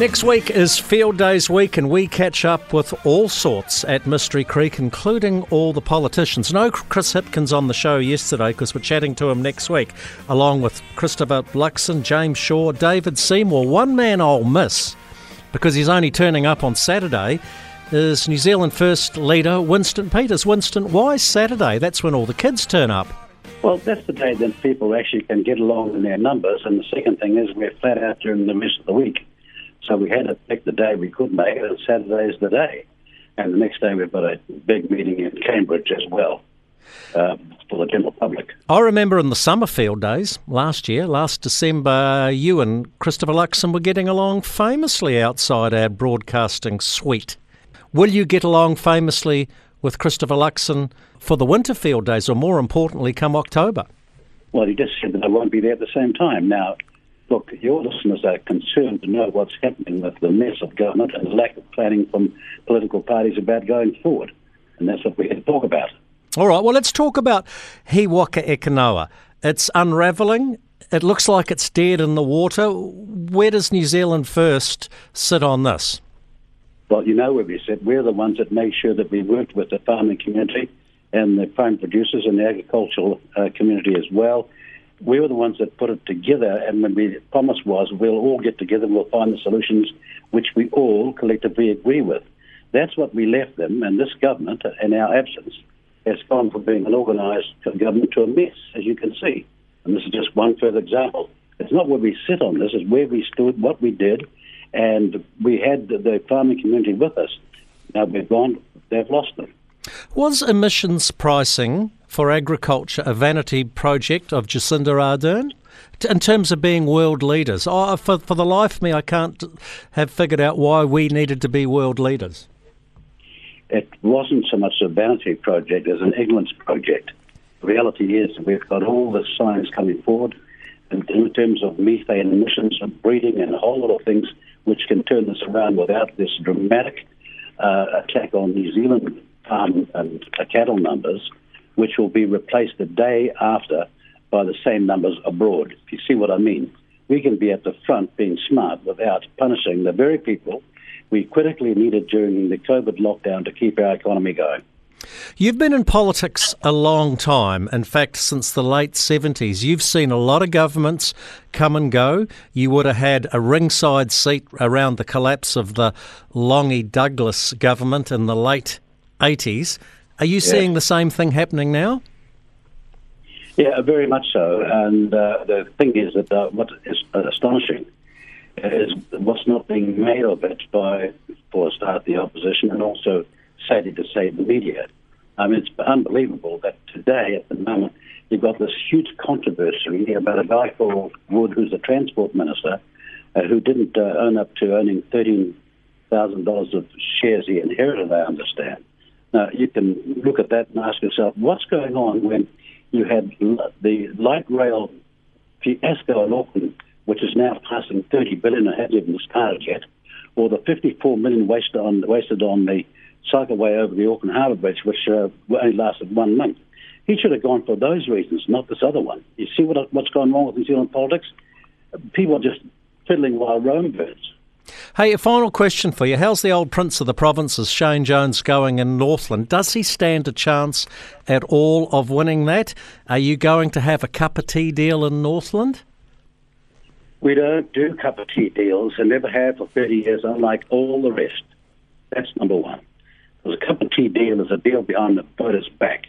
Next week is Fieldays week, and we catch up with all sorts at Mystery Creek, including all the politicians. No Chris Hipkins on the show yesterday because we're chatting to him next week, along with Christopher Luxon, James Shaw, David Seymour. One man I'll miss because he's only turning up on Saturday is New Zealand First leader Winston Peters. Winston, why Saturday? That's when all the kids turn up. Well, that's the day that people actually can get along in their numbers, and the second thing is we're flat out during the rest of the week. So we had to pick the day we could make it, and Saturday is the day. And the next day we've got a big meeting in Cambridge as well. Uh, for the general public. I remember in the Summer Fieldays last year, last December, you and Christopher Luxon were getting along famously outside our broadcasting suite. Will you get along famously with Christopher Luxon for the Winter Fieldays, or more importantly, come October? Well, he just said that I won't be there at the same time. Now, look, your listeners are concerned to know what's happening with the mess of government and the lack of planning from political parties about going forward. And that's what we're here to talk about. All right, well, let's talk about He Waka Eke It's unravelling. It looks like it's dead in the water. Where does New Zealand First sit on this? Well, you know where we sit. We're the ones that make sure that we worked with the farming community and the farm producers and the agricultural uh, community as well we were the ones that put it together, and when we promise was we'll all get together and we'll find the solutions which we all collectively agree with. That's what we left them, and this government, in our absence, has gone from being an organised government to a mess, as you can see. And this is just one further example. It's not where we sit on this, it's where we stood, what we did, and we had the farming community with us. Now we've gone, they've lost them. Was emissions pricing for agriculture a vanity project of Jacinda Ardern? In terms of being world leaders, oh, for, for the life of me, I can't have figured out why we needed to be world leaders. It wasn't so much a vanity project as an ignorance project. The reality is we've got all the science coming forward in, in terms of methane emissions and breeding and a whole lot of things which can turn this around without this dramatic uh, attack on New Zealand farm and uh, cattle numbers which will be replaced the day after by the same numbers abroad. If you see what I mean, we can be at the front being smart without punishing the very people we critically needed during the COVID lockdown to keep our economy going. You've been in politics a long time. In fact, since the late 70s. You've seen a lot of governments come and go. You would have had a ringside seat around the collapse of the Lange Douglas government in the late 80s. Are you seeing the same thing happening now? Yeah, very much so. And uh, the thing is that uh, what is astonishing is what's not being made of it by, for a start, the opposition, and also, sadly to say, the media. I mean, it's unbelievable that today, at the moment, you've got this huge controversy about a guy called Wood, who's the transport minister, uh, who didn't uh, own up to owning thirteen thousand dollars of shares he inherited. I understand. Now, you can look at that and ask yourself, what's going on when you had the light rail fiasco in Auckland, which is now passing 30 billion and hasn't even started yet, or the 54 million wasted on, wasted on the cycleway over the Auckland Harbour Bridge, which uh, only lasted one month. He should have gone for those reasons, not this other one. You see what, what's going on with New Zealand politics? People are just fiddling while Rome burns. Hey, a final question for you. How's the old Prince of the Provinces, Shane Jones, going in Northland? Does he stand a chance at all of winning that? Are you going to have a cup of tea deal in Northland? We don't do cup of tea deals and never have for 30 years, unlike all the rest. That's number one. Because a cup of tea deal is a deal behind the voter's back.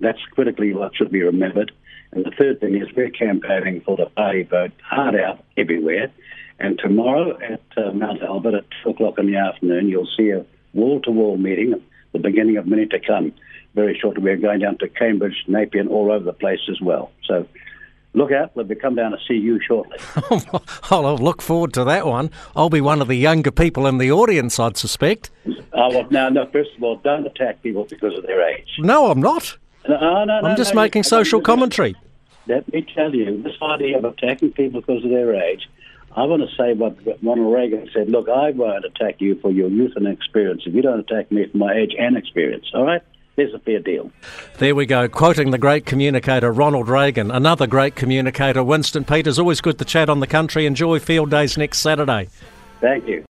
That's critically what should be remembered. And the third thing is we're campaigning for the party vote hard out everywhere. And tomorrow at uh, Mount Albert at 2 o'clock in the afternoon, you'll see a wall to wall meeting, the beginning of many to come. Very shortly, we're going down to Cambridge, Napier, and all over the place as well. So look out, we'll be come down to see you shortly. I'll look forward to that one. I'll be one of the younger people in the audience, I'd suspect. Oh, well, now, no, first of all, don't attack people because of their age. No, I'm not. No, no, no, I'm just making social commentary. Let me tell you, this idea of attacking people because of their age I want to say what Ronald Reagan said. Look, I won't attack you for your youth and experience if you don't attack me for my age and experience. All right? There's a fair deal. There we go. Quoting the great communicator Ronald Reagan, another great communicator, Winston Peters. Always good to chat on the country. Enjoy Fieldays next Saturday. Thank you.